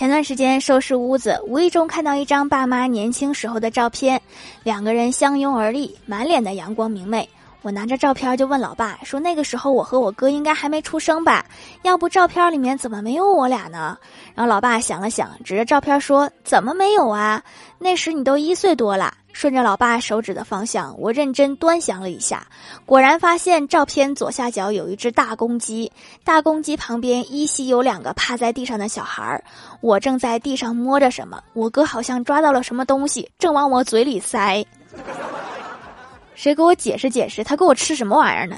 前段时间收拾屋子，无意中看到一张爸妈年轻时候的照片，两个人相拥而立，满脸的阳光明媚。我拿着照片就问老爸说：“那个时候我和我哥应该还没出生吧？要不照片里面怎么没有我俩呢？”然后老爸想了想，指着照片说：“怎么没有啊？那时你都一岁多了。”顺着老爸手指的方向，我认真端详了一下，果然发现照片左下角有一只大公鸡，大公鸡旁边依稀有两个趴在地上的小孩儿。我正在地上摸着什么，我哥好像抓到了什么东西，正往我嘴里塞。谁给我解释解释，他给我吃什么玩意儿呢？